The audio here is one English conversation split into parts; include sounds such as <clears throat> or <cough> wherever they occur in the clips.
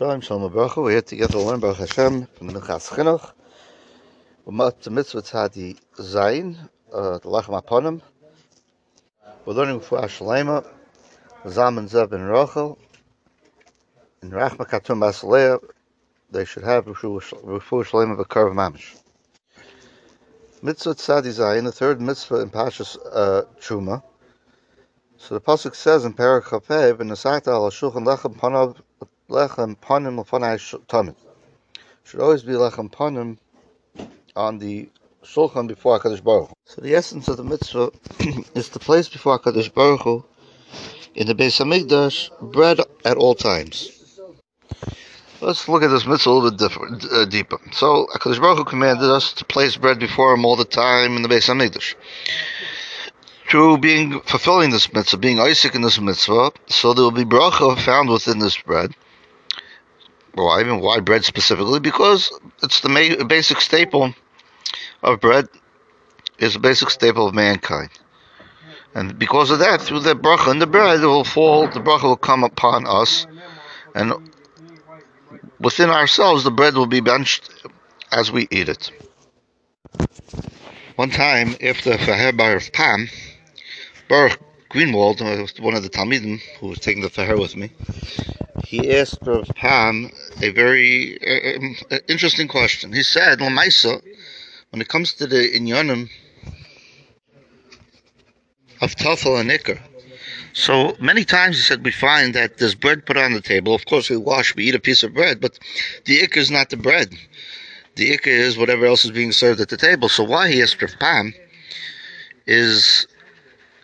Shalom, Shalom Baruch We're here together to learn Baruch Hashem from the Minchas Chinuch. We're at the mitzvah Tzadi Zayin, uh, the Lachem Aponim. We're learning for Ashalema, Zaman Zeb and Rachel. In Rachma Katum Basalea, they should have Rufu Shalema Bakar Mamish. Mitzvah Tzadi Zayin, the third mitzvah in Pashas uh, Truma. So the pasuk says in Parak Chapev, "In the Sakta al Shulchan Lechem Panim lechem panim lefanai tamid. Should always be lechem panim on the shulchan before Hakadosh Baruch Hu. So the essence of the mitzvah <clears throat> is to place before Hakadosh Baruch Hu in the Beis Hamikdash bread at all times. Let's look at this mitzvah a little bit different, uh, deeper. So Hakadosh Baruch Hu commanded us to place bread before Him all the time in the Beis Hamikdash. Through being fulfilling this mitzvah, being oisek in this mitzvah, so there will be bracha found within this bread why even why bread specifically? Because it's the ma- basic staple of bread It's a basic staple of mankind. And because of that, through the bracha and the bread, it will fall, the bracha will come upon us, and within ourselves, the bread will be benched as we eat it. One time, after Faher Bar of Pam, Baruch Greenwald, one of the Talmidim who was taking the Faher with me, he asked Rav Pam a very uh, interesting question. He said, Lamaisa, when it comes to the inyanim of tafel and ikar, so many times he said we find that there's bread put on the table. Of course, we wash, we eat a piece of bread, but the ikar is not the bread. The ikar is whatever else is being served at the table. So why he asked Rav Pam is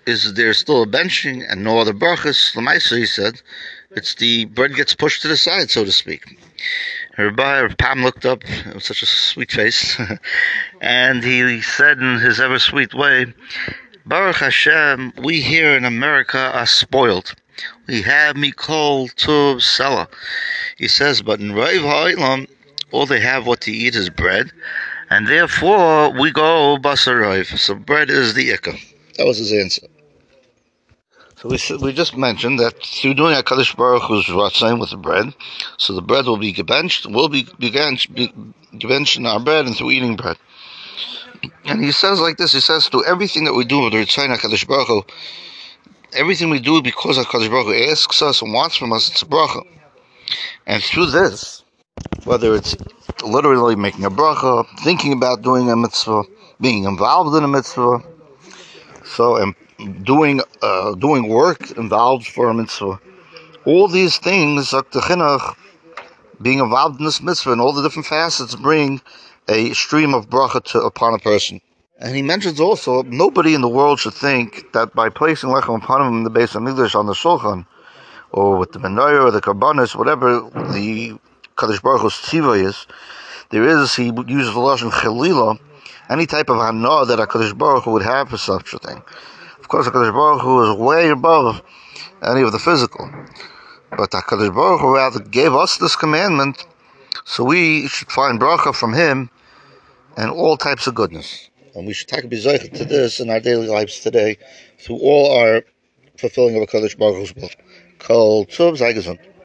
is there still a benching and no other brachas? Lamaisa, he said, it's the bread gets pushed to the side, so to speak. Rabbi Pam looked up with such a sweet face, <laughs> and he said in his ever sweet way, Baruch Hashem, we here in America are spoiled. We have Mikol Tuv Sela. He says, but in Rov Ha'olam, all they have what to eat is bread, and therefore we go Basar So bread is the ikar. That was his answer. So we we just mentioned that through doing Hakadosh Baruch Hu's ratzain with the bread, so the bread will be gebenched, will be gebenched, be gebenched in our bread, and through eating bread. And he says like this: He says to everything that we do with the ratzain Hakadosh Baruch Hu, everything we do because Hakadosh Baruch Hu asks us and wants from us, it's a bracha. And through this, whether it's literally making a bracha, thinking about doing a mitzvah, being involved in a mitzvah, so and doing uh, doing work involved for a mitzvah. All these things, being involved in this mitzvah and all the different facets bring a stream of bracha to, upon a person. And he mentions also, nobody in the world should think that by placing lechem upon him in the Beis English on the shulchan, or with the menorah or the karbanis, whatever the Kadosh Baruch Hu's tziva is, there is, he uses the lashon chelila, any type of hana that a Kadosh Baruch Hu would have for such a thing. Of course, HaKadosh Baruch Hu is way above any of the physical. But HaKadosh Baruch Hu rather gave us this commandment so we should find bracha from Him and all types of goodness. And we should take a to this in our daily lives today through all our fulfilling of HaKadosh Baruch Hu's will. Kol Tov Zaygason.